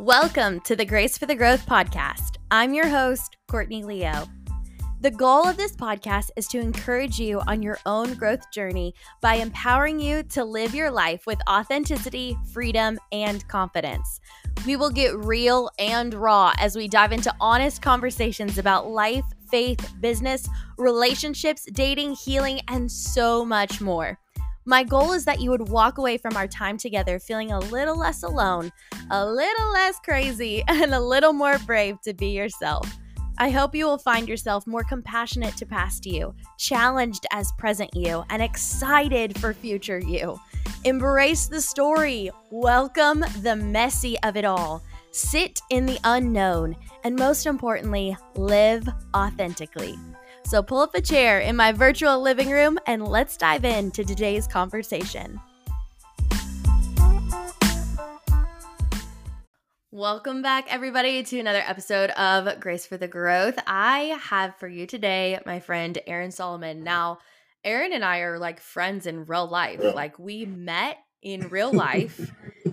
Welcome to the Grace for the Growth podcast. I'm your host, Courtney Leo. The goal of this podcast is to encourage you on your own growth journey by empowering you to live your life with authenticity, freedom, and confidence. We will get real and raw as we dive into honest conversations about life, faith, business, relationships, dating, healing, and so much more. My goal is that you would walk away from our time together feeling a little less alone, a little less crazy, and a little more brave to be yourself. I hope you will find yourself more compassionate to past you, challenged as present you, and excited for future you. Embrace the story, welcome the messy of it all, sit in the unknown, and most importantly, live authentically. So pull up a chair in my virtual living room and let's dive into today's conversation. Welcome back, everybody, to another episode of Grace for the Growth. I have for you today my friend Aaron Solomon. Now, Aaron and I are like friends in real life. Like, we met in real life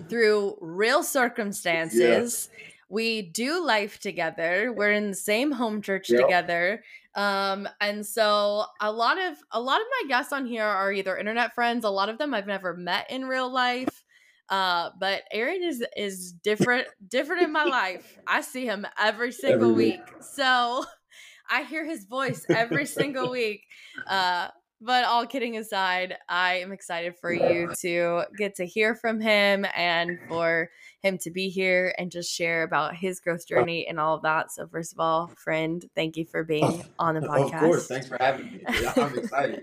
through real circumstances. Yeah. We do life together. We're in the same home church yep. together. Um, and so a lot of a lot of my guests on here are either internet friends. A lot of them I've never met in real life. Uh, but Aaron is is different different in my life. I see him every single every week. week. So I hear his voice every single week. Uh, but all kidding aside, I am excited for you to get to hear from him and for him to be here and just share about his growth journey and all of that. So, first of all, friend, thank you for being on the podcast. Of course, thanks for having me. I'm excited.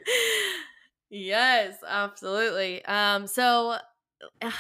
yes, absolutely. Um, so uh,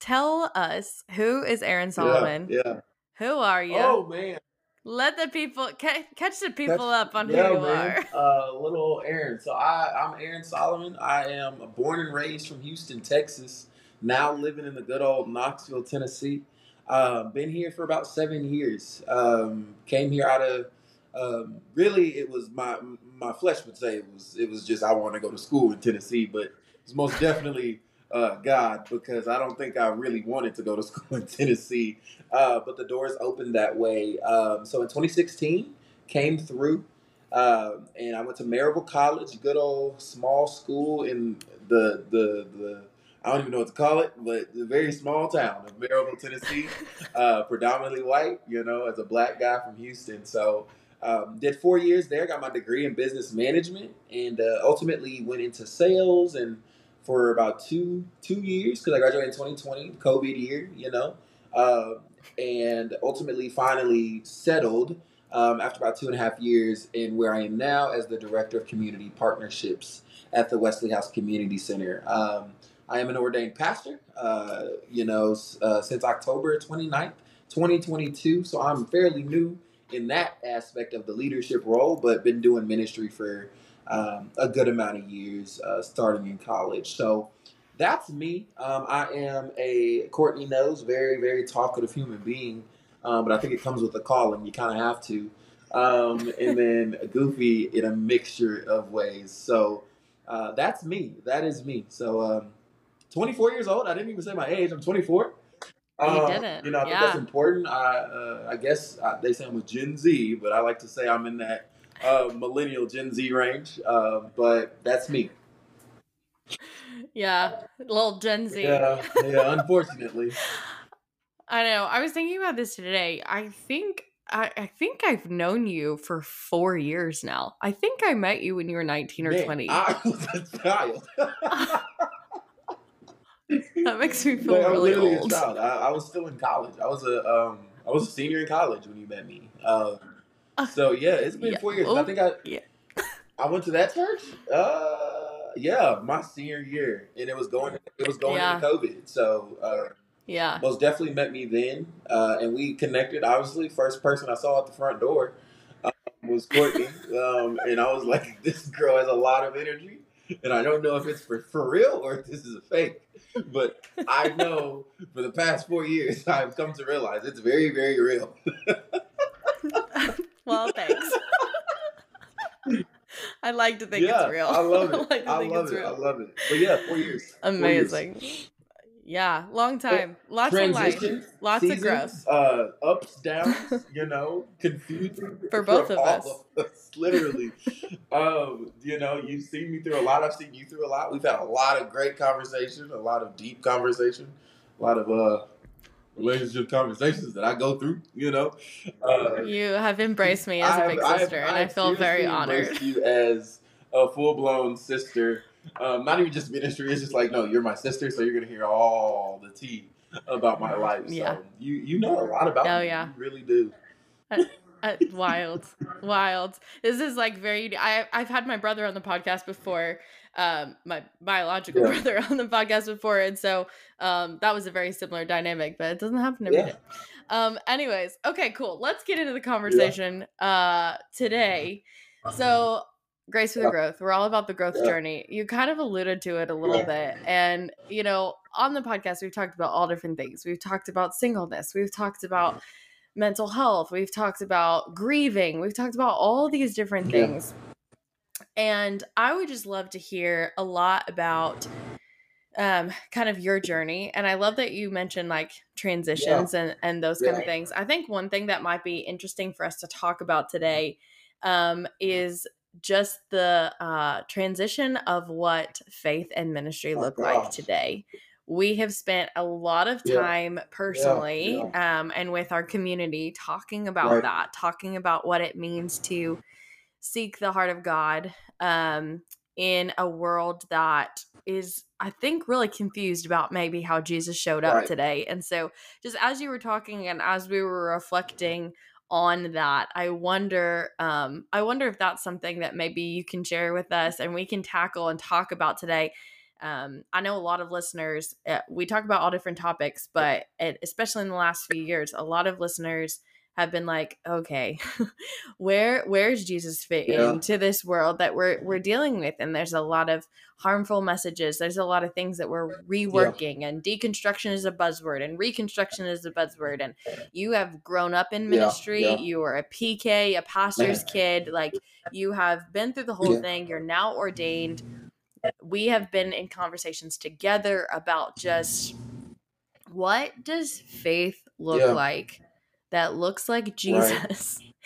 tell us who is Aaron Solomon? Yeah, yeah. Who are you? Oh man. Let the people catch the people up on yeah, who you man. are. Uh, little Aaron. So I, I'm Aaron Solomon. I am born and raised from Houston, Texas. Now living in the good old Knoxville, Tennessee. Uh, been here for about seven years. Um, came here out of um, really it was my my flesh would say it was it was just I want to go to school in Tennessee, but it's most definitely uh, God because I don't think I really wanted to go to school in Tennessee. Uh, but the doors opened that way. Um, so in 2016, came through, uh, and I went to Maryville College, good old small school in the the the. I don't even know what to call it, but the very small town of Maryville, Tennessee, uh, predominantly white. You know, as a black guy from Houston, so um, did four years there, got my degree in business management, and uh, ultimately went into sales and for about two two years because I graduated in 2020, COVID year, you know, uh, and ultimately finally settled um, after about two and a half years in where I am now as the director of community partnerships at the Wesley House Community Center. Um, I am an ordained pastor, uh, you know, uh, since October 29th, 2022. So I'm fairly new in that aspect of the leadership role, but been doing ministry for um, a good amount of years uh, starting in college. So that's me. Um, I am a Courtney knows very very talkative human being, um, but I think it comes with the calling. You kind of have to. Um, and then goofy in a mixture of ways. So uh, that's me. That is me. So um, 24 years old. I didn't even say my age. I'm 24. You uh, didn't. You know, I think yeah. that's important. I, uh, I guess I, uh, they say I'm a Gen Z, but I like to say I'm in that uh, millennial Gen Z range. Uh, but that's me. Yeah, little Gen Z. Yeah, yeah. Unfortunately. I know. I was thinking about this today. I think I, I, think I've known you for four years now. I think I met you when you were nineteen or Man, twenty. I was a child. that makes me feel like, really old. I, I, was still in college. I was a um, I was a senior in college when you met me. Um, so yeah, it's been yeah. four years. Oh, I think I yeah. I went to that church. Uh, yeah, my senior year, and it was going. It was going yeah. into COVID. So uh, yeah, most definitely met me then, uh, and we connected. Obviously, first person I saw at the front door um, was Courtney, um, and I was like, "This girl has a lot of energy." And I don't know if it's for, for real or if this is a fake, but I know for the past four years I've come to realize it's very, very real. Well, thanks. I like to think yeah, it's real. I love it. I, like I love it. Real. I love it. But yeah, four years. Amazing. Four years. Yeah, long time. Lots of life. Lots seasons, of growth. Uh, ups, downs, you know, confusion. For both of us. of us. Literally. um, you know, you've seen me through a lot. I've seen you through a lot. We've had a lot of great conversation, a lot of deep conversation, a lot of uh relationship conversations that I go through, you know. Uh, you have embraced me as a big sister, I have, and I, I feel very honored. You as a full blown sister um, not even just ministry. It's just like, no, you're my sister, so you're gonna hear all the tea about my life. So yeah. you you know a lot about oh, me. yeah. You really do. Uh, uh, wild, wild. This is like very. I I've had my brother on the podcast before, um, my biological yeah. brother on the podcast before, and so um, that was a very similar dynamic. But it doesn't happen every yeah. day. Um, anyways, okay, cool. Let's get into the conversation yeah. uh today. So Grace for the Growth. We're all about the growth journey. You kind of alluded to it a little bit. And, you know, on the podcast, we've talked about all different things. We've talked about singleness. We've talked about mental health. We've talked about grieving. We've talked about all these different things. Yeah. And I would just love to hear a lot about um kind of your journey and i love that you mentioned like transitions and and those kind of things i think one thing that might be interesting for us to talk about today um is just the uh, transition of what faith and ministry oh, look oh, like today. We have spent a lot of time yeah. personally yeah, yeah. Um, and with our community talking about right. that, talking about what it means to seek the heart of God um, in a world that is, I think, really confused about maybe how Jesus showed up right. today. And so, just as you were talking and as we were reflecting on that i wonder um i wonder if that's something that maybe you can share with us and we can tackle and talk about today um, I know a lot of listeners, uh, we talk about all different topics, but it, especially in the last few years, a lot of listeners have been like, okay, where where's Jesus fit yeah. into this world that we're we're dealing with? And there's a lot of harmful messages. There's a lot of things that we're reworking, yeah. and deconstruction is a buzzword, and reconstruction is a buzzword. And you have grown up in ministry. Yeah. You are a PK, a pastor's kid. Like you have been through the whole thing. You're now ordained. We have been in conversations together about just what does faith look like that looks like Jesus. Right.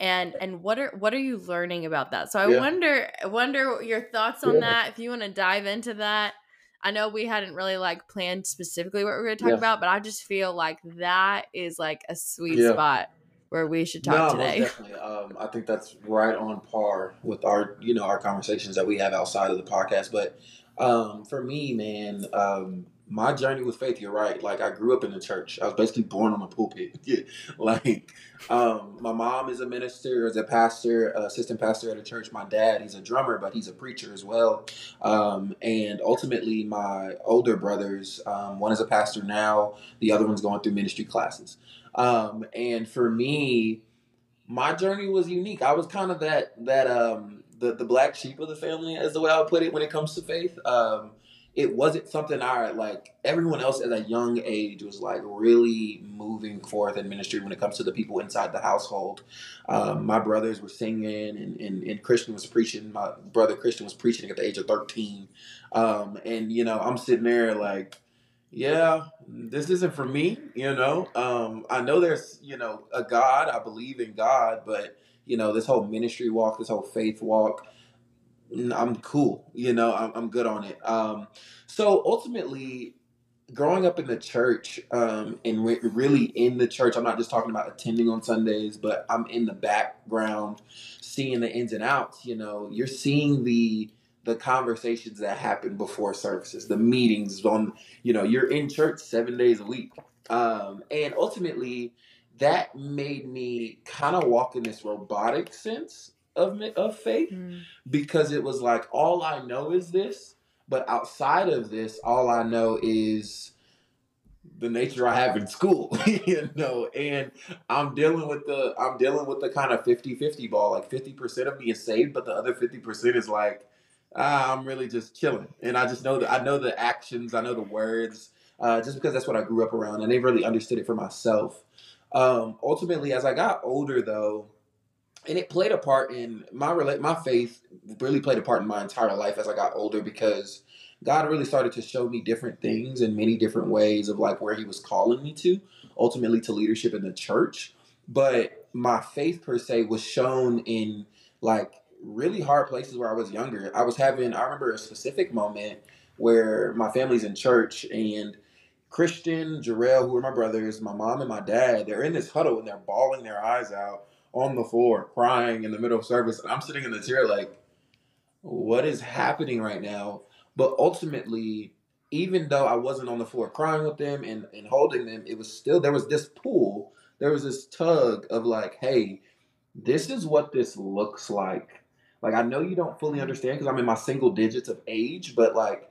And and what are what are you learning about that? So I yeah. wonder wonder your thoughts on yeah. that. If you want to dive into that, I know we hadn't really like planned specifically what we are going to talk yeah. about, but I just feel like that is like a sweet spot where we should talk no, today. definitely. Um, I think that's right on par with our you know our conversations that we have outside of the podcast. But um, for me, man, um, my journey with faith, you're right. Like I grew up in the church. I was basically born on a pulpit. Yeah. Like um, my mom is a minister, is a pastor, assistant pastor at a church. My dad, he's a drummer, but he's a preacher as well. Um, and ultimately, my older brothers, um, one is a pastor now, the other one's going through ministry classes. Um, and for me, my journey was unique. I was kind of that that um, the the black sheep of the family, as the way I would put it, when it comes to faith. Um, it wasn't something I like. Everyone else at a young age was like really moving forth in ministry when it comes to the people inside the household. Um, my brothers were singing, and, and, and, Christian was preaching. My brother Christian was preaching at the age of thirteen, um, and you know I'm sitting there like, yeah, this isn't for me. You know, um, I know there's you know a God. I believe in God, but you know this whole ministry walk, this whole faith walk I'm cool. You know, I'm, I'm good on it. Um, so ultimately, growing up in the church um, and re- really in the church, I'm not just talking about attending on Sundays, but I'm in the background, seeing the ins and outs. You know, you're seeing the the conversations that happen before services, the meetings on. You know, you're in church seven days a week, um, and ultimately, that made me kind of walk in this robotic sense of of faith mm. because it was like all I know is this, but outside of this, all I know is the nature I have in school, you know, and I'm dealing with the I'm dealing with the kind of 50-50 ball. Like 50% of me is saved, but the other 50% is like ah, I'm really just chilling. And I just know that I know the actions, I know the words, uh, just because that's what I grew up around. I never really understood it for myself. Um, ultimately, as I got older though, and it played a part in my relate my faith really played a part in my entire life as I got older because God really started to show me different things in many different ways of like where He was calling me to, ultimately to leadership in the church. But my faith per se was shown in like really hard places where I was younger. I was having, I remember a specific moment where my family's in church and Christian, Jarrell, who are my brothers, my mom and my dad, they're in this huddle and they're bawling their eyes out on the floor, crying in the middle of service. And I'm sitting in the chair like, what is happening right now? But ultimately, even though I wasn't on the floor crying with them and, and holding them, it was still, there was this pull, there was this tug of like, hey, this is what this looks like. Like, I know you don't fully understand because I'm in my single digits of age, but like,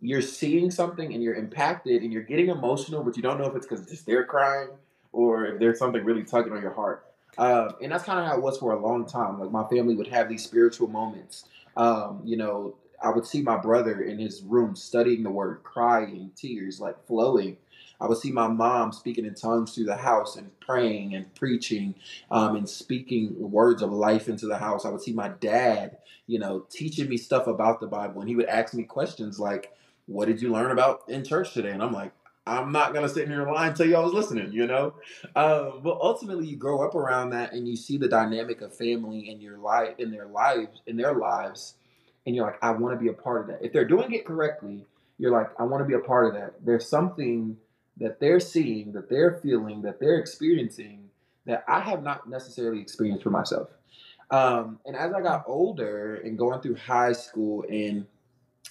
you're seeing something and you're impacted and you're getting emotional, but you don't know if it's because just they're crying or if there's something really tugging on your heart. Um, and that's kind of how it was for a long time. Like my family would have these spiritual moments. Um, you know, I would see my brother in his room studying the word, crying, tears like flowing. I would see my mom speaking in tongues through the house and praying and preaching um, and speaking words of life into the house. I would see my dad, you know, teaching me stuff about the Bible. And he would ask me questions like, What did you learn about in church today? And I'm like, I'm not gonna sit in here and lie and tell you I was listening, you know. Um, but ultimately, you grow up around that, and you see the dynamic of family in your life, in their lives, in their lives, and you're like, I want to be a part of that. If they're doing it correctly, you're like, I want to be a part of that. There's something that they're seeing, that they're feeling, that they're experiencing that I have not necessarily experienced for myself. Um, and as I got older and going through high school and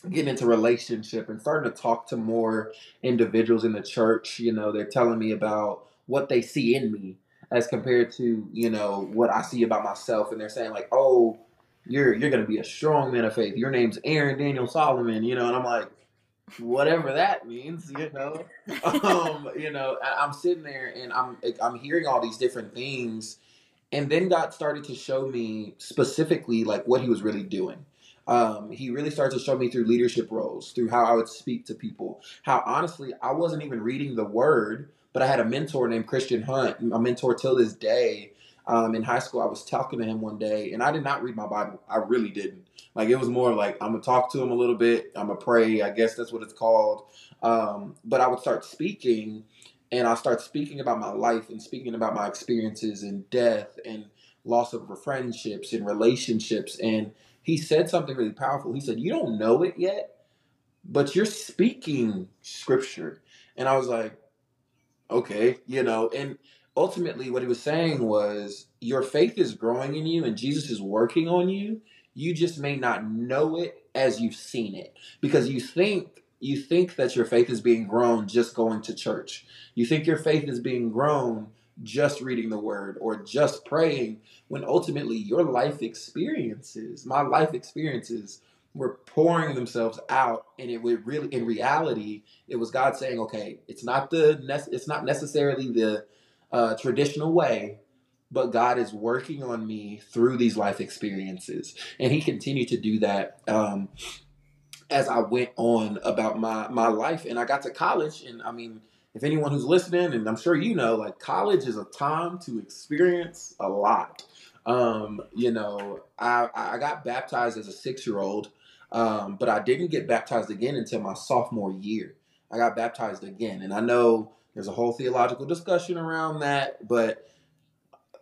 getting into relationship and starting to talk to more individuals in the church, you know, they're telling me about what they see in me as compared to, you know, what I see about myself. And they're saying like, oh, you're you're gonna be a strong man of faith. Your name's Aaron Daniel Solomon, you know, and I'm like, whatever that means, you know. um, you know, I'm sitting there and I'm I'm hearing all these different things, and then God started to show me specifically like what He was really doing. Um, he really started to show me through leadership roles, through how I would speak to people. How honestly, I wasn't even reading the Word, but I had a mentor named Christian Hunt, a mentor till this day um, in high school, I was talking to him one day, and I did not read my Bible. I really didn't. Like it was more like I'm gonna talk to him a little bit. I'm gonna pray. I guess that's what it's called. Um, but I would start speaking, and I start speaking about my life and speaking about my experiences and death and loss of friendships and relationships. And he said something really powerful. He said, "You don't know it yet, but you're speaking scripture." And I was like, "Okay, you know." And ultimately what he was saying was your faith is growing in you and Jesus is working on you. You just may not know it as you've seen it because you think you think that your faith is being grown just going to church. You think your faith is being grown just reading the word or just praying when ultimately your life experiences, my life experiences were pouring themselves out and it would really in reality it was God saying, "Okay, it's not the it's not necessarily the uh, traditional way, but God is working on me through these life experiences. And He continued to do that um, as I went on about my, my life. And I got to college, and I mean, if anyone who's listening, and I'm sure you know, like college is a time to experience a lot. Um, you know, I, I got baptized as a six year old, um, but I didn't get baptized again until my sophomore year. I got baptized again. And I know there's a whole theological discussion around that, but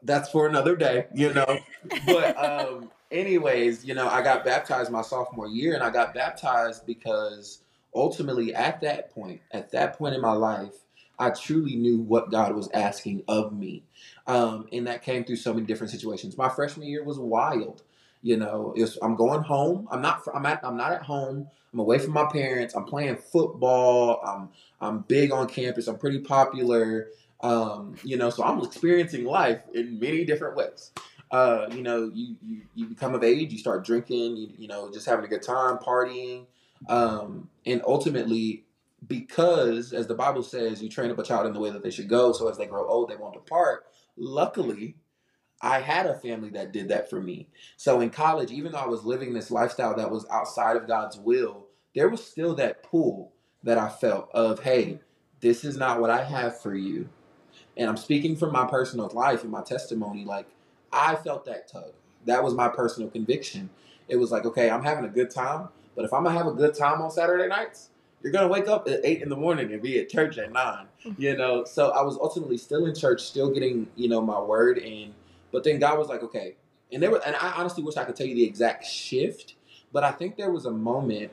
that's for another day, you know. but um, anyways, you know, I got baptized my sophomore year, and I got baptized because ultimately, at that point, at that point in my life, I truly knew what God was asking of me, um, and that came through so many different situations. My freshman year was wild. You know, I'm going home. I'm not. I'm at. I'm not at home. I'm away from my parents. I'm playing football. I'm I'm big on campus. I'm pretty popular. Um, you know, so I'm experiencing life in many different ways. Uh, you know, you, you you become of age, you start drinking, you, you know, just having a good time, partying, um, and ultimately, because as the Bible says, you train up a child in the way that they should go, so as they grow old, they won't depart. Luckily, I had a family that did that for me. So in college, even though I was living this lifestyle that was outside of God's will, there was still that pull that I felt of, hey, this is not what I have for you. And I'm speaking from my personal life and my testimony. Like, I felt that tug. That was my personal conviction. It was like, okay, I'm having a good time, but if I'm gonna have a good time on Saturday nights, you're gonna wake up at eight in the morning and be at church at nine. Mm-hmm. You know, so I was ultimately still in church, still getting you know my word in. But then God was like, okay, and there were, and I honestly wish I could tell you the exact shift, but I think there was a moment.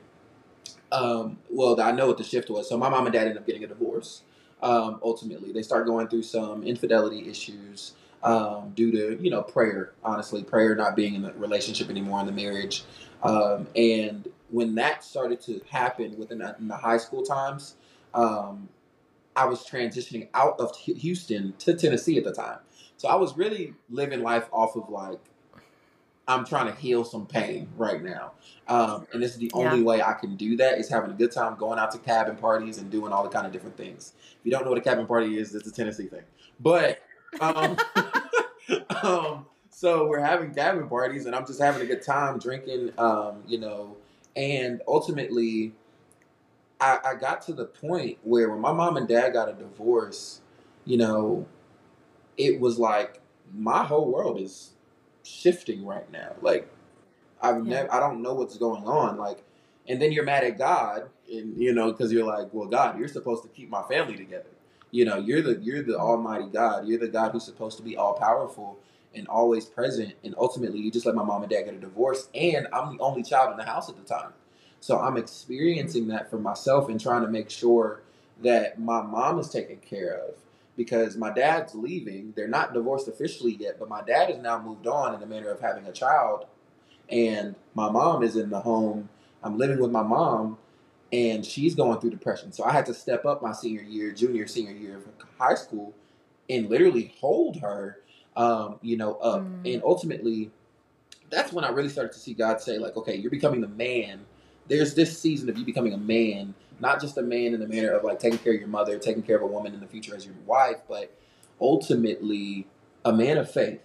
Um, well, I know what the shift was. So my mom and dad ended up getting a divorce. Um, ultimately, they start going through some infidelity issues um, due to you know prayer. Honestly, prayer not being in the relationship anymore in the marriage, um, and when that started to happen within the, in the high school times, um, I was transitioning out of Houston to Tennessee at the time. So I was really living life off of like I'm trying to heal some pain right now. Um, and this is the only yeah. way I can do that is having a good time going out to cabin parties and doing all the kind of different things. If you don't know what a cabin party is, it's a Tennessee thing. But um, um, so we're having cabin parties and I'm just having a good time drinking, um, you know, and ultimately I, I got to the point where when my mom and dad got a divorce, you know, it was like my whole world is shifting right now. Like I've yeah. never, I don't know what's going on. Like, and then you're mad at God, and you know, because you're like, well, God, you're supposed to keep my family together. You know, you're the you're the Almighty God. You're the God who's supposed to be all powerful and always present. And ultimately, you just let my mom and dad get a divorce, and I'm the only child in the house at the time. So I'm experiencing that for myself and trying to make sure that my mom is taken care of because my dad's leaving. They're not divorced officially yet, but my dad has now moved on in the manner of having a child. And my mom is in the home. I'm living with my mom, and she's going through depression. So I had to step up my senior year, junior, senior year of high school, and literally hold her, um, you know, up. Mm. And ultimately, that's when I really started to see God say, like, okay, you're becoming the man. There's this season of you becoming a man not just a man in the manner of like taking care of your mother, taking care of a woman in the future as your wife, but ultimately a man of faith,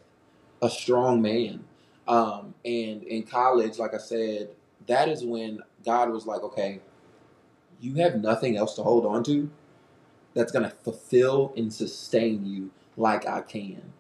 a strong man. Um, and in college, like I said, that is when God was like, okay, you have nothing else to hold on to that's going to fulfill and sustain you like I can.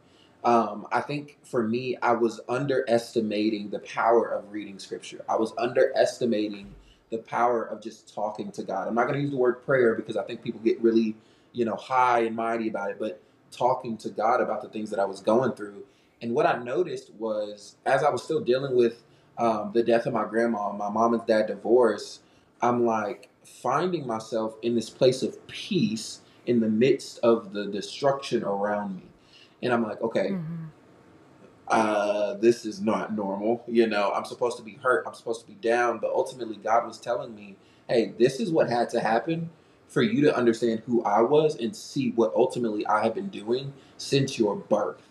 Um, I think for me, I was underestimating the power of reading scripture. I was underestimating the power of just talking to God. I'm not going to use the word prayer because I think people get really, you know, high and mighty about it, but talking to God about the things that I was going through. And what I noticed was as I was still dealing with um, the death of my grandma, my mom and dad divorce, I'm like finding myself in this place of peace in the midst of the destruction around me. And I'm like, okay, mm-hmm uh, this is not normal. You know, I'm supposed to be hurt. I'm supposed to be down. But ultimately, God was telling me, hey, this is what had to happen for you to understand who I was and see what ultimately I have been doing since your birth.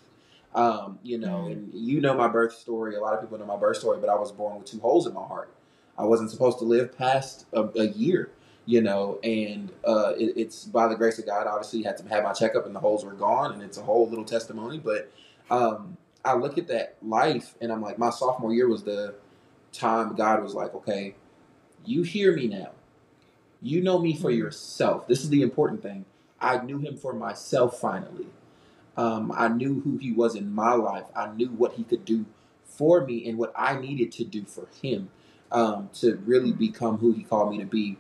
Um, you know, mm. and you know my birth story. A lot of people know my birth story, but I was born with two holes in my heart. I wasn't supposed to live past a, a year, you know, and uh, it, it's by the grace of God. Obviously, had to have my checkup, and the holes were gone, and it's a whole little testimony. But um, I look at that life and I'm like, my sophomore year was the time God was like, okay, you hear me now. You know me for mm-hmm. yourself. This is the important thing. I knew him for myself finally. Um, I knew who he was in my life. I knew what he could do for me and what I needed to do for him um, to really mm-hmm. become who he called me to be.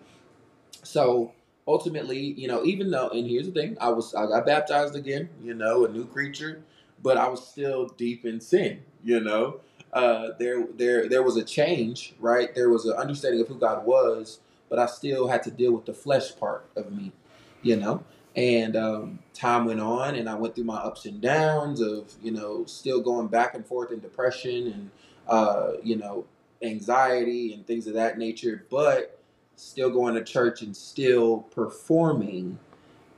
So ultimately, you know, even though, and here's the thing, I was I got baptized again, you know, a new creature but I was still deep in sin. You know, uh, there there there was a change, right? There was an understanding of who God was, but I still had to deal with the flesh part of me. You know, and um, time went on, and I went through my ups and downs of you know still going back and forth in depression and uh, you know anxiety and things of that nature, but still going to church and still performing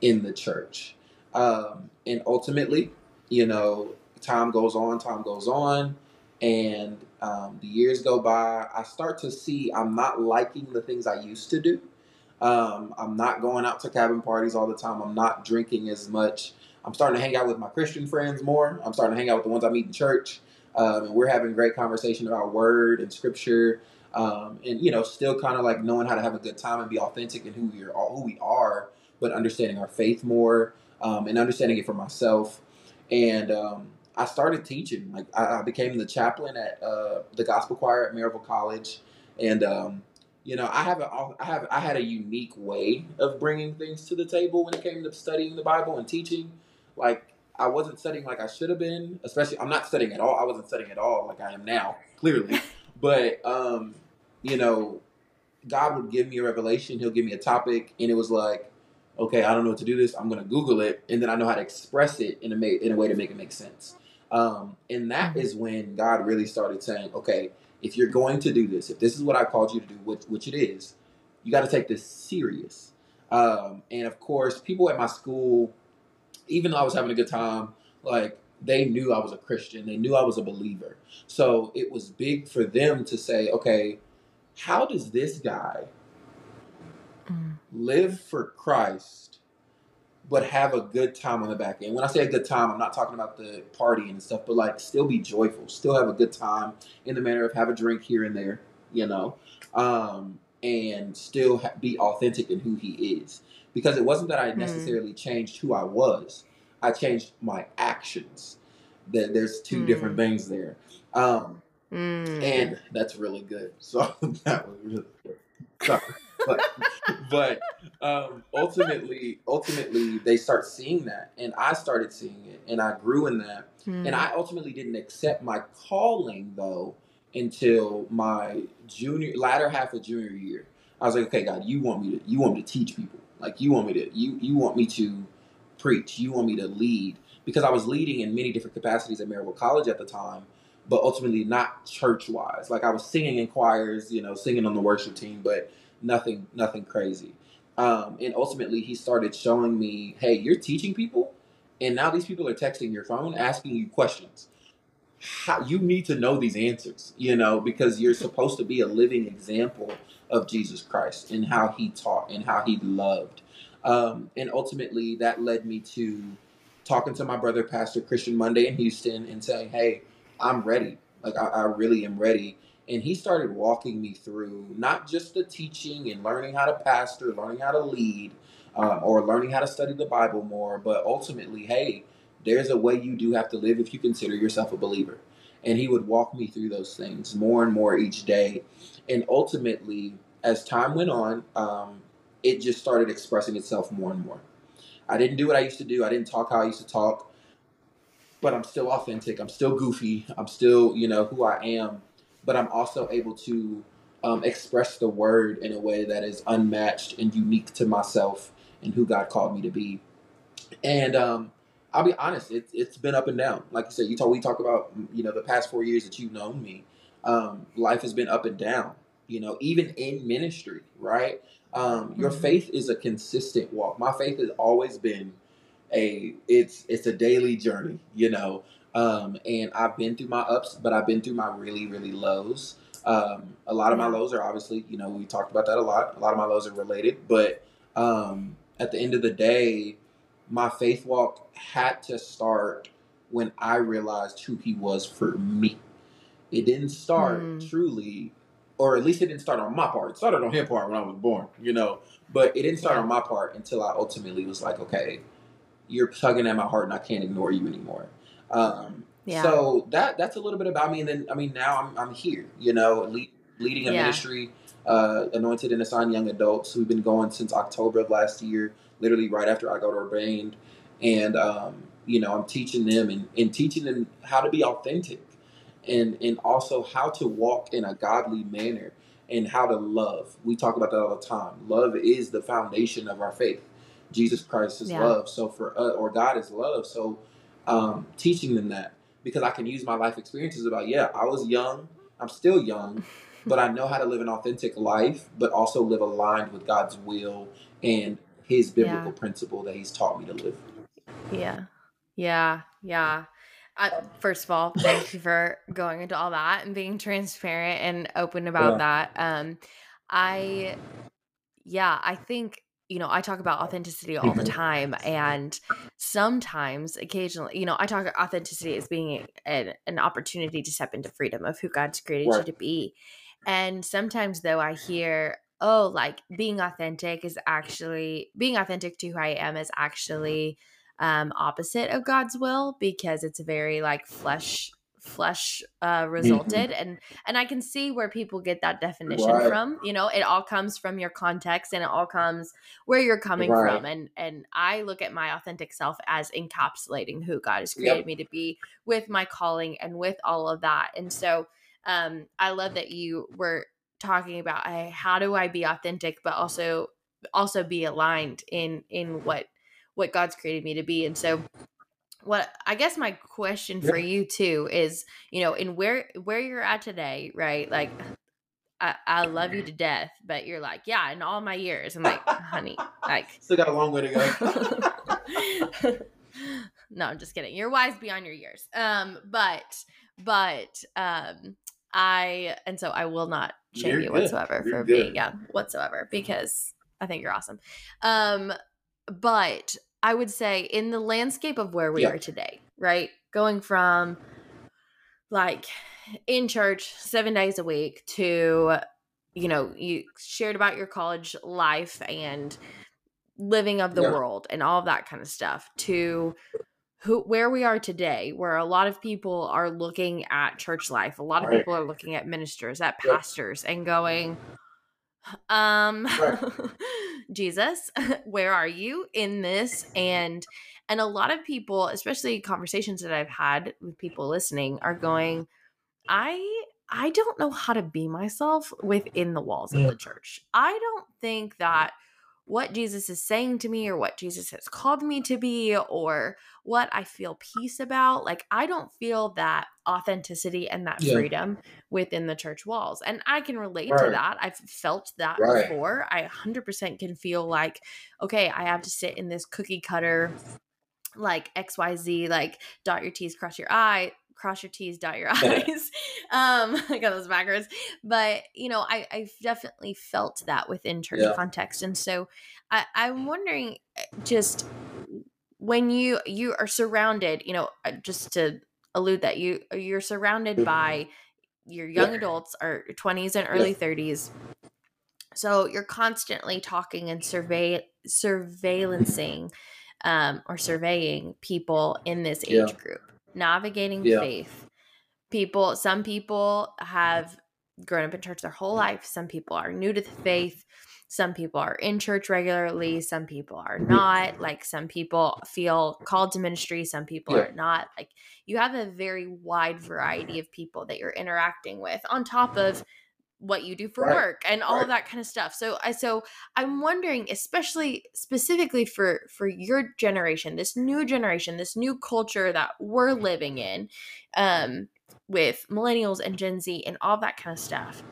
in the church. Um, and ultimately, you know, time goes on, time goes on, and um, the years go by. I start to see I'm not liking the things I used to do. Um, I'm not going out to cabin parties all the time. I'm not drinking as much. I'm starting to hang out with my Christian friends more. I'm starting to hang out with the ones I meet in church. Um, and we're having great conversation about word and scripture. Um, and you know, still kind of like knowing how to have a good time and be authentic in who we are, who we are, but understanding our faith more um, and understanding it for myself. And um, I started teaching. Like I, I became the chaplain at uh, the gospel choir at Maryville College, and um, you know I have a I have I had a unique way of bringing things to the table when it came to studying the Bible and teaching. Like I wasn't studying like I should have been. Especially I'm not studying at all. I wasn't studying at all like I am now, clearly. but um, you know, God would give me a revelation. He'll give me a topic, and it was like okay, I don't know what to do this. I'm going to Google it, and then I know how to express it in a ma- in a way to make it make sense. Um, and that mm-hmm. is when God really started saying, okay, if you're going to do this, if this is what I called you to do, which, which it is, you got to take this serious. Um, and of course, people at my school, even though I was having a good time, like they knew I was a Christian, they knew I was a believer. So it was big for them to say, okay, how does this guy mm. live for Christ but have a good time on the back end. When I say a good time, I'm not talking about the party and stuff, but like still be joyful, still have a good time in the manner of have a drink here and there, you know, um, and still ha- be authentic in who he is. Because it wasn't that I hmm. necessarily mm. changed who I was, I changed my actions. That there's two mm. different things there, um, mm. and that's really good. So that was really good. Sorry but but um, ultimately, ultimately, they start seeing that, and I started seeing it, and I grew in that, mm. and I ultimately didn't accept my calling though until my junior latter half of junior year. I was like, okay, God, you want me to you want me to teach people, like you want me to you you want me to preach, you want me to lead, because I was leading in many different capacities at Maryville College at the time but ultimately not church wise. Like I was singing in choirs, you know, singing on the worship team, but nothing nothing crazy. Um, and ultimately, he started showing me, hey, you're teaching people, and now these people are texting your phone asking you questions. How, you need to know these answers, you know, because you're supposed to be a living example of Jesus Christ and how he taught and how he loved. Um, and ultimately, that led me to talking to my brother, Pastor Christian Monday in Houston, and saying, hey, I'm ready. Like, I, I really am ready and he started walking me through not just the teaching and learning how to pastor, learning how to lead, um, or learning how to study the Bible more, but ultimately, hey, there's a way you do have to live if you consider yourself a believer. And he would walk me through those things more and more each day. And ultimately, as time went on, um, it just started expressing itself more and more. I didn't do what I used to do. I didn't talk how I used to talk, but I'm still authentic. I'm still goofy. I'm still, you know, who I am but I'm also able to um, express the word in a way that is unmatched and unique to myself and who God called me to be. And um, I'll be honest, it, it's been up and down. Like you said, you talk, we talk about you know the past four years that you've known me. Um, life has been up and down. You know, even in ministry, right? Um, your mm-hmm. faith is a consistent walk. My faith has always been a it's it's a daily journey. You know, um, and I've been through my ups, but I've been through my really, really lows. Um, a lot of my lows are obviously, you know, we talked about that a lot. A lot of my lows are related, but um, at the end of the day, my faith walk had to start when I realized who He was for me. It didn't start mm. truly, or at least it didn't start on my part. It started on His part when I was born, you know, but it didn't start on my part until I ultimately was like, okay, you're tugging at my heart and I can't ignore you anymore. Um, yeah. So that that's a little bit about me, and then I mean now I'm I'm here, you know, lead, leading a yeah. ministry, uh, anointed and assigned young adults. We've been going since October of last year, literally right after I got ordained, and um, you know I'm teaching them and, and teaching them how to be authentic, and and also how to walk in a godly manner and how to love. We talk about that all the time. Love is the foundation of our faith. Jesus Christ is yeah. love. So for uh, or God is love. So um, teaching them that because I can use my life experiences about, yeah, I was young, I'm still young, but I know how to live an authentic life, but also live aligned with God's will and his biblical yeah. principle that he's taught me to live. Yeah. Yeah. Yeah. Uh, first of all, thank you for going into all that and being transparent and open about yeah. that. Um, I, yeah, I think you know, I talk about authenticity all the mm-hmm. time. And sometimes, occasionally, you know, I talk authenticity as being an, an opportunity to step into freedom of who God's created right. you to be. And sometimes, though, I hear, oh, like being authentic is actually being authentic to who I am is actually um, opposite of God's will because it's very like flesh flesh uh, resulted mm-hmm. and and i can see where people get that definition right. from you know it all comes from your context and it all comes where you're coming right. from and and i look at my authentic self as encapsulating who god has created yep. me to be with my calling and with all of that and so um i love that you were talking about hey, how do i be authentic but also also be aligned in in what what god's created me to be and so what I guess my question for you too is, you know, in where where you're at today, right? Like I, I love you to death, but you're like, yeah, in all my years. I'm like, honey, like still got a long way to go. no, I'm just kidding. You're wise beyond your years. Um, but but um I and so I will not shame you're you good. whatsoever you're for good. being yeah, whatsoever, because I think you're awesome. Um, but I would say in the landscape of where we are today, right? Going from like in church seven days a week to, you know, you shared about your college life and living of the yeah. world and all of that kind of stuff to who where we are today where a lot of people are looking at church life a lot of right. people are looking at ministers at pastors and going um right. jesus where are you in this? And and a lot of people especially conversations that i've had with people listening are going i i don't know how to be myself within the walls of the church. I don't think that what Jesus is saying to me or what Jesus has called me to be or what I feel peace about. Like, I don't feel that authenticity and that yeah. freedom within the church walls. And I can relate right. to that. I've felt that right. before. I 100% can feel like, okay, I have to sit in this cookie cutter like xyz like dot your t's cross your i cross your T's, dot your I's. um, I got those backwards. But, you know, I, I've definitely felt that within church yeah. context. And so I, I'm wondering eh, just when you you are surrounded, you know, uh, just to allude that you you're surrounded by your young adults or 20s and early yeah. 30s. So you're constantly talking and survey surveillancing um, or surveying people in this age yeah. group navigating yeah. faith. People, some people have grown up in church their whole life. Some people are new to the faith. Some people are in church regularly. Some people are mm-hmm. not. Like some people feel called to ministry. Some people yeah. are not. Like you have a very wide variety of people that you're interacting with on top of what you do for right. work and all right. of that kind of stuff. So I so I'm wondering especially specifically for for your generation, this new generation, this new culture that we're living in um with millennials and Gen Z and all that kind of stuff.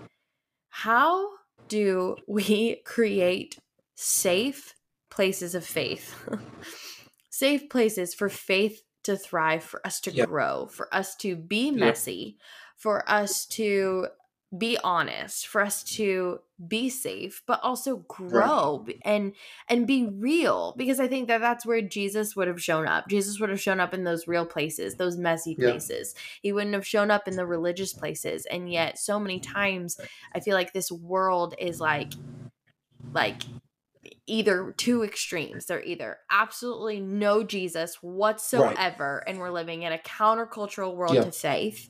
How do we create safe places of faith? safe places for faith to thrive, for us to yep. grow, for us to be messy, yep. for us to be honest for us to be safe but also grow right. and and be real because i think that that's where jesus would have shown up jesus would have shown up in those real places those messy places yeah. he wouldn't have shown up in the religious places and yet so many times i feel like this world is like like either two extremes they're either absolutely no jesus whatsoever right. and we're living in a countercultural world yeah. to faith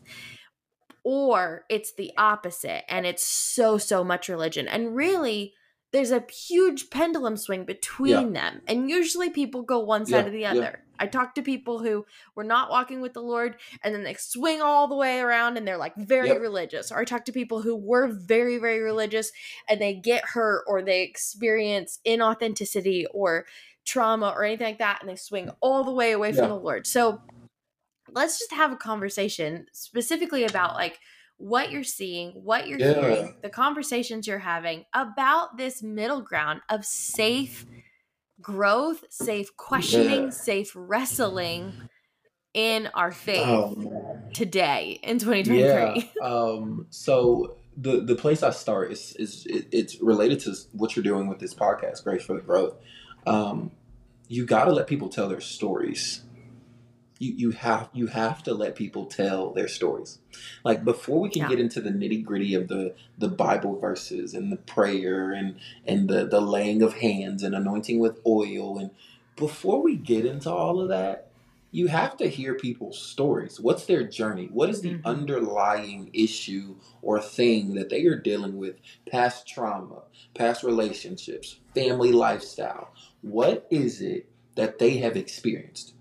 or it's the opposite and it's so so much religion and really there's a huge pendulum swing between yeah. them and usually people go one side yeah, or the other. Yeah. i talk to people who were not walking with the lord and then they swing all the way around and they're like very religious or i talk to people who were very very religious and they get hurt or they experience inauthenticity or trauma or anything like that and they swing mm. all the way away from the lord. So let's just have a conversation specifically about like what you're seeing, what you're yeah. hearing, the conversations you're having about this middle ground of safe growth, safe questioning, yeah. safe wrestling in our faith oh, today in 2023. Yeah. Um, so the the place I start is is it, it's related to what you're doing with this podcast, Grace for the Growth. Um, you got to let people tell their stories you, you have you have to let people tell their stories like before we can yeah. get into the nitty gritty of the the bible verses and the prayer and and the the laying of hands and anointing with oil and before we get into all of that, you have to hear people's stories. What's their journey? What is the mm-hmm. underlying issue or thing that they are dealing with? Past trauma, past relationships, family lifestyle. What is it that they have experienced?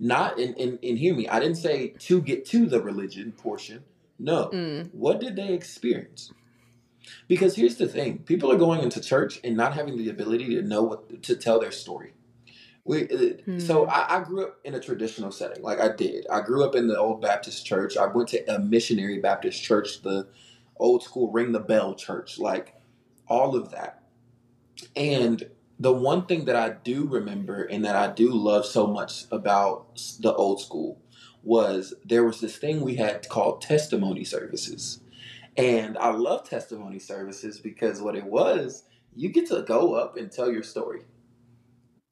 Not, and, and, and hear me, I didn't say to get to the religion portion. No. Mm. What did they experience? Because here's the thing people are going into church and not having the ability to know what to tell their story. We, hmm. So I, I, grew up in a traditional setting, like I did. I grew up in the old Baptist church. I went to a missionary Baptist church, the old school ring the bell church, like all of that. And the one thing that I do remember and that I do love so much about the old school was there was this thing we had called testimony services. And I love testimony services because what it was, you get to go up and tell your story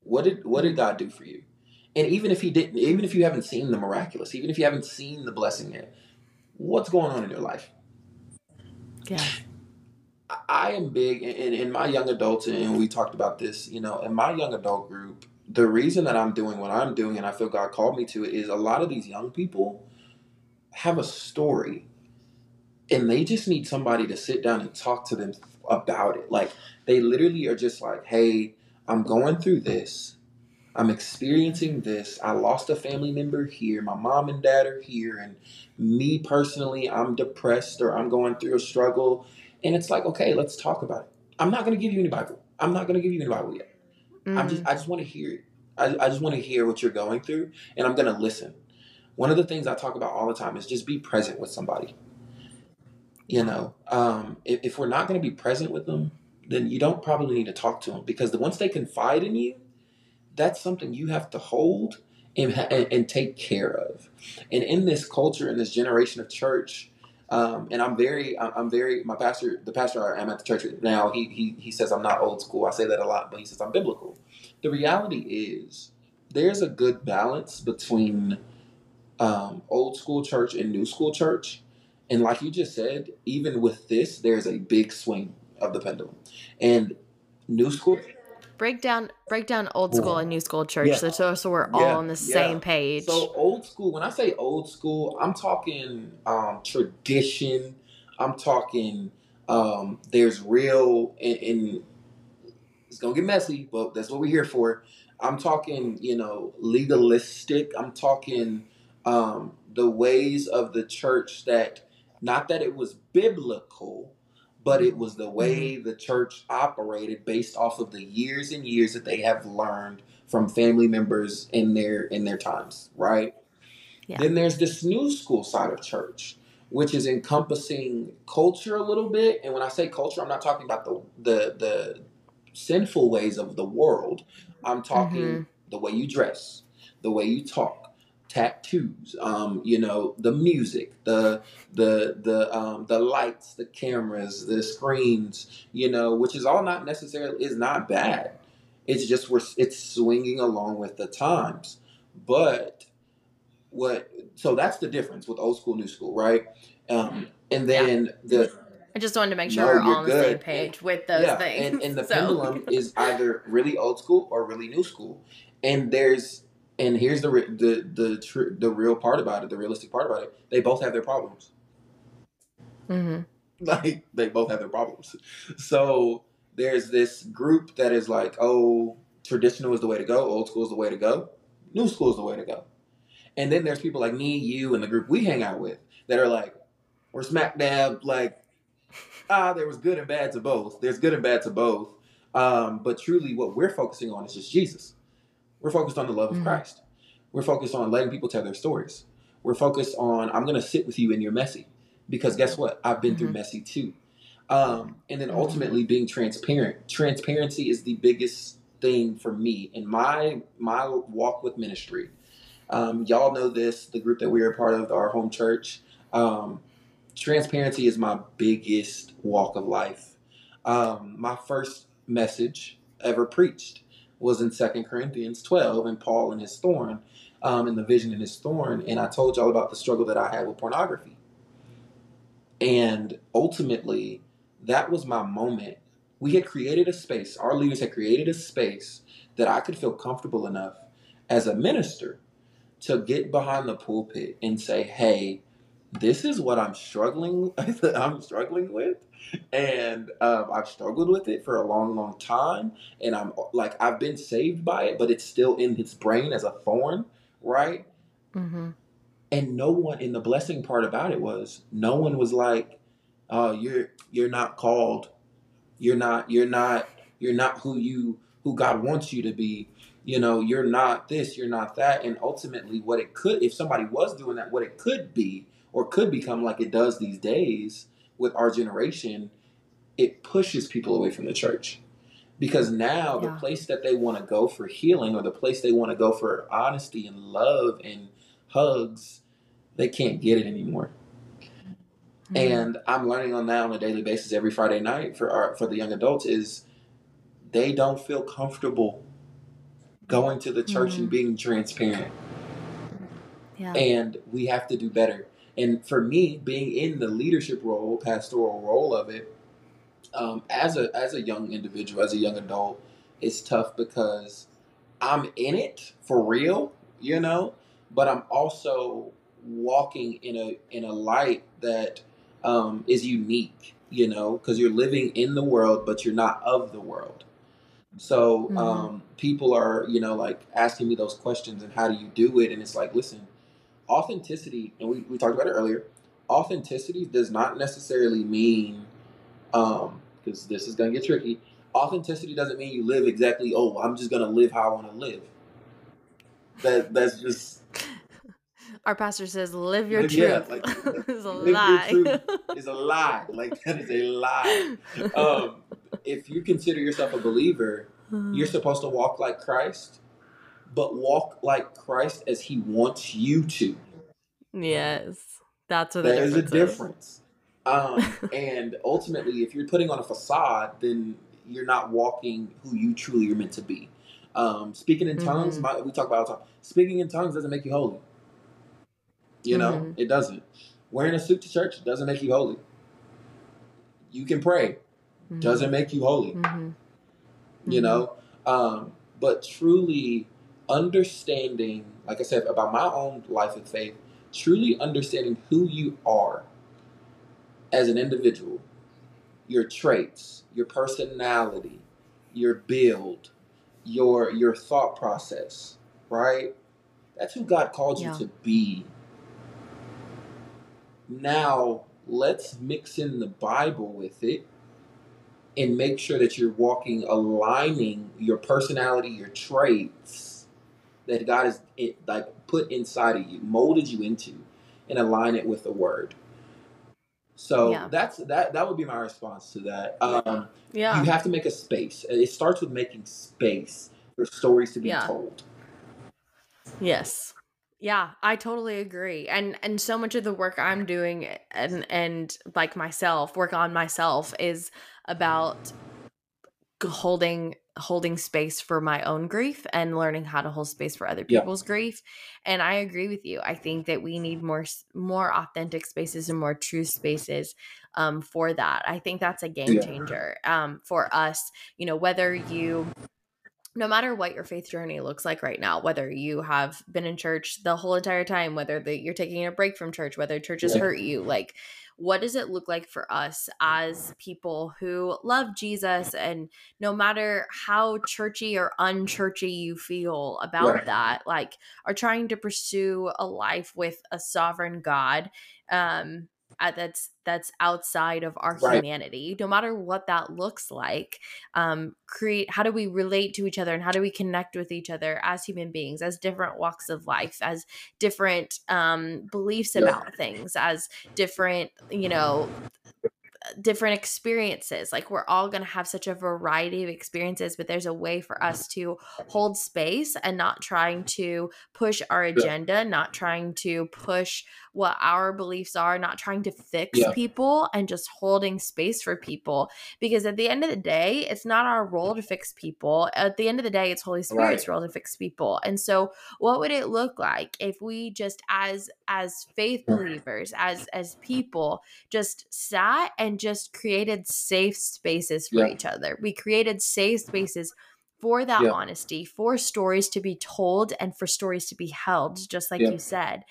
what did what did God do for you? And even if he didn't, even if you haven't seen the miraculous, even if you haven't seen the blessing yet, what's going on in your life? Yeah. I am big in, in my young adults, and we talked about this, you know, in my young adult group, the reason that I'm doing what I'm doing and I feel God called me to it is a lot of these young people have a story and they just need somebody to sit down and talk to them about it. Like they literally are just like, hey, I'm going through this. I'm experiencing this. I lost a family member here. My mom and dad are here. And me personally, I'm depressed or I'm going through a struggle. And it's like, okay, let's talk about it. I'm not going to give you any Bible. I'm not going to give you any Bible yet. Mm. I'm just, I just want to hear it. I, I just want to hear what you're going through and I'm going to listen. One of the things I talk about all the time is just be present with somebody. You know, um, if, if we're not going to be present with them, then you don't probably need to talk to them because the once they confide in you, that's something you have to hold and, and, and take care of. And in this culture, in this generation of church, um, and I'm very, I'm very, my pastor, the pastor I'm at the church now, he, he, he says I'm not old school. I say that a lot, but he says I'm biblical. The reality is there's a good balance between um, old school church and new school church. And like you just said, even with this, there's a big swing of the pendulum. And new school break down break down old school and new school church yeah. so, so we're all yeah. on the same page. So old school when i say old school i'm talking um, tradition. I'm talking um, there's real and, and, it's gonna get messy but that's what we're here for. I'm talking you know legalistic. I'm talking um, the ways of the church that not that it was biblical but it was the way mm-hmm. the church operated based off of the years and years that they have learned from family members in their in their times, right? Yeah. Then there's this new school side of church, which is encompassing culture a little bit. And when I say culture, I'm not talking about the the the sinful ways of the world. I'm talking mm-hmm. the way you dress, the way you talk, tattoos, um, you know, the music, the the the um, the lights, the cameras, the screens, you know, which is all not necessarily is not bad. It's just we're it's swinging along with the times. But what so that's the difference with old school, new school, right? Um, and then yeah. the I just wanted to make sure no, we're all on the same page with those yeah, things. And, and the so. pendulum is either really old school or really new school. And there's and here's the the the tr- the real part about it, the realistic part about it. They both have their problems. Mm-hmm. Like they both have their problems. So there's this group that is like, oh, traditional is the way to go, old school is the way to go, new school is the way to go. And then there's people like me, you, and the group we hang out with that are like, we're smack dab, like, ah, there was good and bad to both. There's good and bad to both. Um, but truly, what we're focusing on is just Jesus. We're focused on the love of mm-hmm. Christ. We're focused on letting people tell their stories. We're focused on I'm going to sit with you in your messy because guess what? I've been mm-hmm. through messy too. Um, and then mm-hmm. ultimately being transparent. Transparency is the biggest thing for me in my my walk with ministry. Um, y'all know this, the group that we are a part of, our home church. Um, transparency is my biggest walk of life. Um, my first message ever preached was in Second Corinthians 12 and Paul and his thorn, um, and the vision in his thorn. And I told y'all about the struggle that I had with pornography. And ultimately, that was my moment we had created a space, our leaders had created a space that I could feel comfortable enough as a minister to get behind the pulpit and say, hey, this is what I'm struggling I'm struggling with. And um, I've struggled with it for a long, long time. And I'm like, I've been saved by it, but it's still in his brain as a thorn, right? Mm-hmm. And no one, in the blessing part about it was, no one was like, "Oh, you're you're not called, you're not you're not you're not who you who God wants you to be." you know, you're not this, you're not that. And ultimately, what it could, if somebody was doing that, what it could be or could become like it does these days with our generation, it pushes people away from the church. Because now yeah. the place that they want to go for healing or the place they want to go for honesty and love and hugs, they can't get it anymore. Mm-hmm. And I'm learning on that on a daily basis every Friday night for our for the young adults is they don't feel comfortable going to the church mm-hmm. and being transparent. Yeah. And we have to do better. And for me, being in the leadership role, pastoral role of it, um, as a as a young individual, as a young adult, it's tough because I'm in it for real, you know, but I'm also walking in a in a light that um, is unique, you know, because you're living in the world, but you're not of the world. So mm-hmm. um, people are, you know, like asking me those questions and how do you do it? And it's like, listen, authenticity, and we, we talked about it earlier, authenticity does not necessarily mean, because um, this is going to get tricky, authenticity doesn't mean you live exactly, oh, I'm just going to live how I want to live. That That's just. Our pastor says, live your truth. Yeah, like, it's a lie. is a lie. Like, that is a lie. Um, if you consider yourself a believer, you're supposed to walk like Christ, but walk like Christ as He wants you to. Yes, that's what there is a difference. Um, and ultimately, if you're putting on a facade, then you're not walking who you truly are meant to be. Um, speaking in tongues, mm-hmm. my, we talk about all the time. Speaking in tongues doesn't make you holy. You know, mm-hmm. it doesn't. Wearing a suit to church doesn't make you holy. You can pray, mm-hmm. doesn't make you holy. Mm-hmm. You mm-hmm. know, um, but truly understanding, like I said, about my own life and faith, truly understanding who you are as an individual, your traits, your personality, your build, your your thought process, right? That's who God called yeah. you to be. Now, let's mix in the Bible with it and make sure that you're walking aligning your personality, your traits that God has it, like put inside of you, molded you into, and align it with the Word. So yeah. that's that. That would be my response to that. Um, yeah, you have to make a space. It starts with making space for stories to be yeah. told. Yes. Yeah, I totally agree. And and so much of the work I'm doing and and like myself, work on myself is about holding holding space for my own grief and learning how to hold space for other people's yeah. grief and i agree with you i think that we need more more authentic spaces and more true spaces um, for that i think that's a game changer um, for us you know whether you no matter what your faith journey looks like right now, whether you have been in church the whole entire time, whether the, you're taking a break from church, whether church has yeah. hurt you, like what does it look like for us as people who love Jesus and no matter how churchy or unchurchy you feel about right. that, like are trying to pursue a life with a sovereign God um that's that's outside of our right. humanity no matter what that looks like um create how do we relate to each other and how do we connect with each other as human beings as different walks of life as different um beliefs yeah. about things as different you know different experiences. Like we're all going to have such a variety of experiences, but there's a way for us to hold space and not trying to push our agenda, not trying to push what our beliefs are, not trying to fix yeah. people and just holding space for people. Because at the end of the day, it's not our role to fix people. At the end of the day, it's Holy Spirit's right. role to fix people. And so what would it look like if we just as as faith believers, as as people, just sat and just created safe spaces for Yeah. each other. We created safe spaces for that Yeah. honesty, for stories to be told and for stories to be held, just like Yeah. you said.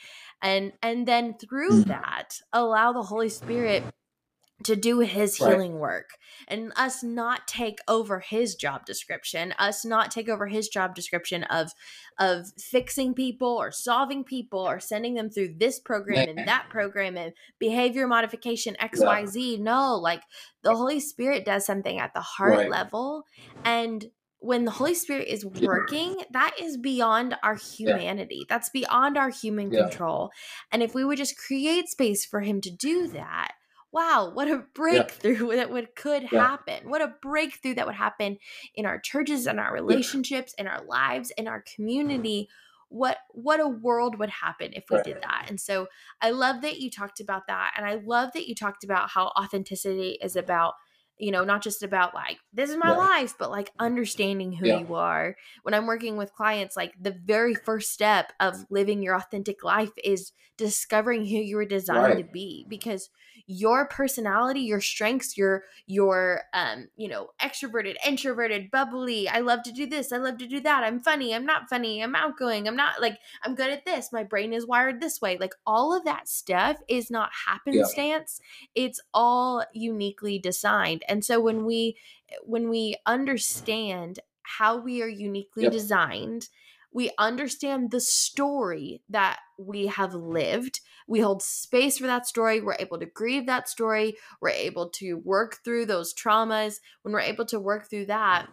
And and then through Mhm. that, allow the Holy Spirit to do his Right. healing work and us not take over his job description us not take over his job description of of fixing people or solving people or sending them through this program and that program and behavior modification xyz no like the holy spirit does something at the heart Right. level and when the holy spirit is Yeah. working that is beyond our humanity that's beyond our human Yeah. control and if we would just create space for him to do that wow what a breakthrough that would could Yeah. happen. What a breakthrough that would happen in our churches and our relationships in our lives in our mm-hmm. community. What what a world would happen if we Right. did that. And so i love that you talked about that and i love that you talked about how authenticity is about you know not just about like this is my Yeah. life but like understanding who Yeah. you are when i'm working with clients like the very first step of living your authentic life is discovering who you were designed to be because your personality your strengths your your um you know extroverted introverted bubbly i love to do this i love to do that i'm funny i'm not funny i'm outgoing i'm not like i'm good at this my brain is wired this way like all of that stuff is not happenstance it's all uniquely designed and so when we when we understand how we are uniquely Yep. designed we understand the story that we have lived we hold space for that story we're able to grieve that story we're able to work through those traumas when we're able to work through that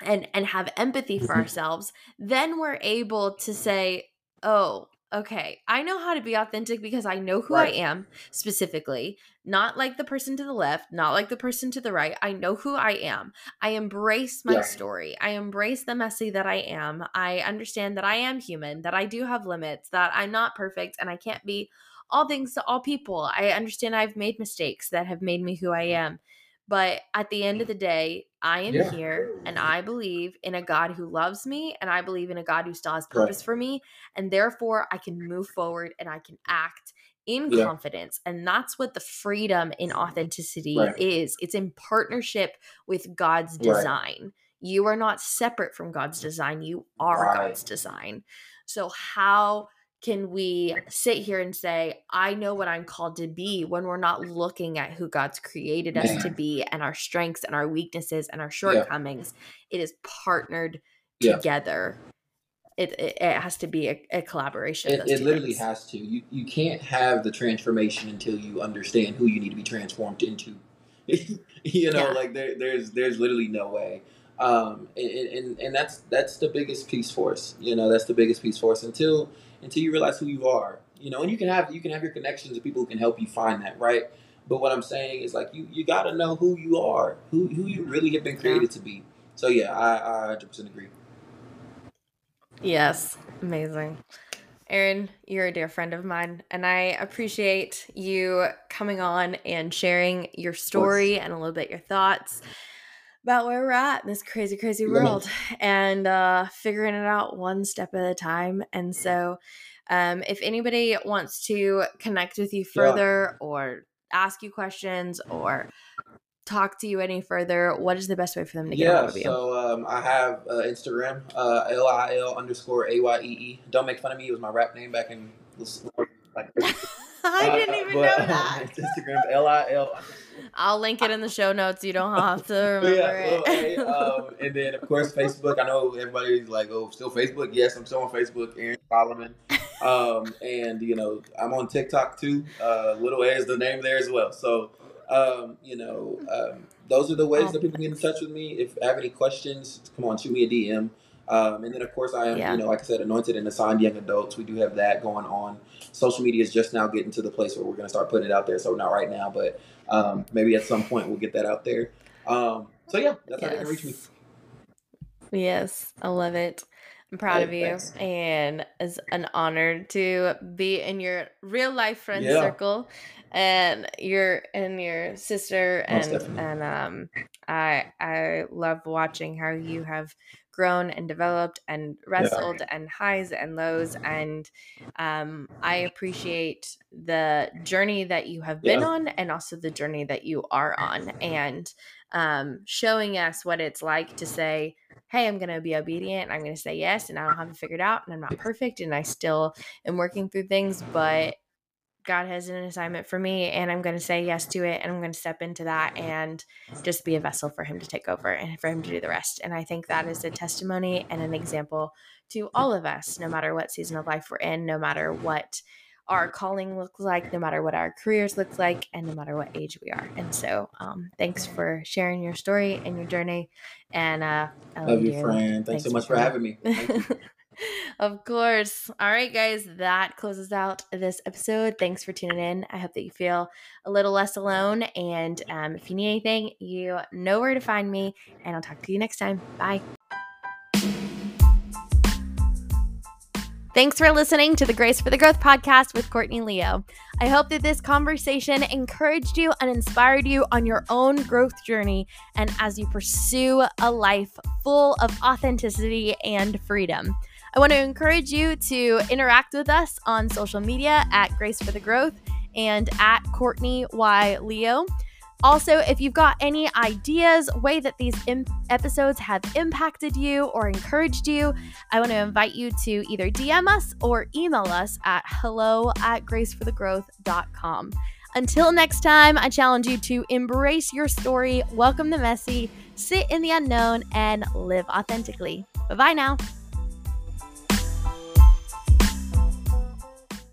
and and have empathy for Mhm. ourselves then we're able to say oh okay i know how to be authentic because i know who Right. i am specifically not like the person to the left not like the person to the right i know who i am i embrace my Yeah. story i embrace the messy that i am i understand that i am human that i do have limits that i'm not perfect and i can't be all things to all people i understand i've made mistakes that have made me who i am but at the end of the day, I am Yeah. here and I believe in a God who loves me and I believe in a God who still has Right. purpose for me. And therefore, I can move forward and I can act in Yeah. confidence. And that's what the freedom in authenticity Right. is it's in partnership with God's Right. design. You are not separate from God's mm. design, you are Right. God's design. So, how can we sit here and say, I know what I'm called to be when we're not looking at who God's created us to be and our strengths and our weaknesses and our shortcomings? It is partnered Yeah. together. It, it, it has to be a, a collaboration. It, it literally things. has to. You you can't have the transformation until you understand who you need to be transformed into. you know, Yeah. like there, there's there's literally no way. Um, and, and and that's that's the biggest piece for us. You know, that's the biggest piece for us until until you realize who you are. You know, and you can have you can have your connections of people who can help you find that, right? But what I'm saying is like you you got to know who you are, who who you really have been created to be. So yeah, I I 100% agree. Yes, amazing. Aaron, you're a dear friend of mine, and I appreciate you coming on and sharing your story and a little bit your thoughts about where we're at in this crazy, crazy Yeah. world and uh, figuring it out one step at a time. And so, um, if anybody wants to connect with you Yeah. further or ask you questions or talk to you any further, what is the best way for them to get a hold Yeah, of you? so um, I have uh, Instagram, uh, L I L underscore A Y E E. Don't make fun of me. It was my rap name back in like. I uh, didn't even know that. Instagram L I L. I'll link it in the show notes. You don't have to remember Yeah, well, hey, it. um, and then of course Facebook. I know everybody's like, "Oh, still Facebook?" Yes, I'm still on Facebook. Aaron Solomon, um, and you know I'm on TikTok too. Uh, Little A is the name there as well. So, um, you know, um, those are the ways Oh, that people can get in touch with me. If I have any questions, come on, shoot me a DM. Um, and then of course I am, Yeah. you know, like I said, anointed and assigned young adults. We do have that going on. Social media is just now getting to the place where we're going to start putting it out there. So not right now, but um, maybe at some point we'll get that out there. Um, so yeah, that's how they can reach me. Yes. Yes, I love it. I'm proud of you, thanks. and it's an honor to be in your real life friend yeah. circle, and your and your sister, Most and definitely. and um, I I love watching how you have grown and developed and wrestled yeah. and highs and lows and um, i appreciate the journey that you have been yeah. on and also the journey that you are on and um, showing us what it's like to say hey i'm going to be obedient i'm going to say yes and i don't have it figured out and i'm not perfect and i still am working through things but God has an assignment for me and I'm going to say yes to it and I'm going to step into that and just be a vessel for him to take over and for him to do the rest. And I think that is a testimony and an example to all of us, no matter what season of life we're in, no matter what our calling looks like, no matter what our careers look like, and no matter what age we are. And so, um, thanks for sharing your story and your journey. And uh, I love, love you, friend. Thanks, thanks so much for having me. of course. All right, guys, that closes out this episode. Thanks for tuning in. I hope that you feel a little less alone. And um, if you need anything, you know where to find me. And I'll talk to you next time. Bye. Thanks for listening to the Grace for the Growth podcast with Courtney Leo. I hope that this conversation encouraged you and inspired you on your own growth journey and as you pursue a life full of authenticity and freedom. I want to encourage you to interact with us on social media at Grace for the Growth and at Courtney Y. Leo. Also, if you've got any ideas, way that these imp- episodes have impacted you or encouraged you, I want to invite you to either DM us or email us at hello at graceforthegrowth.com. Until next time, I challenge you to embrace your story, welcome the messy, sit in the unknown, and live authentically. Bye bye now.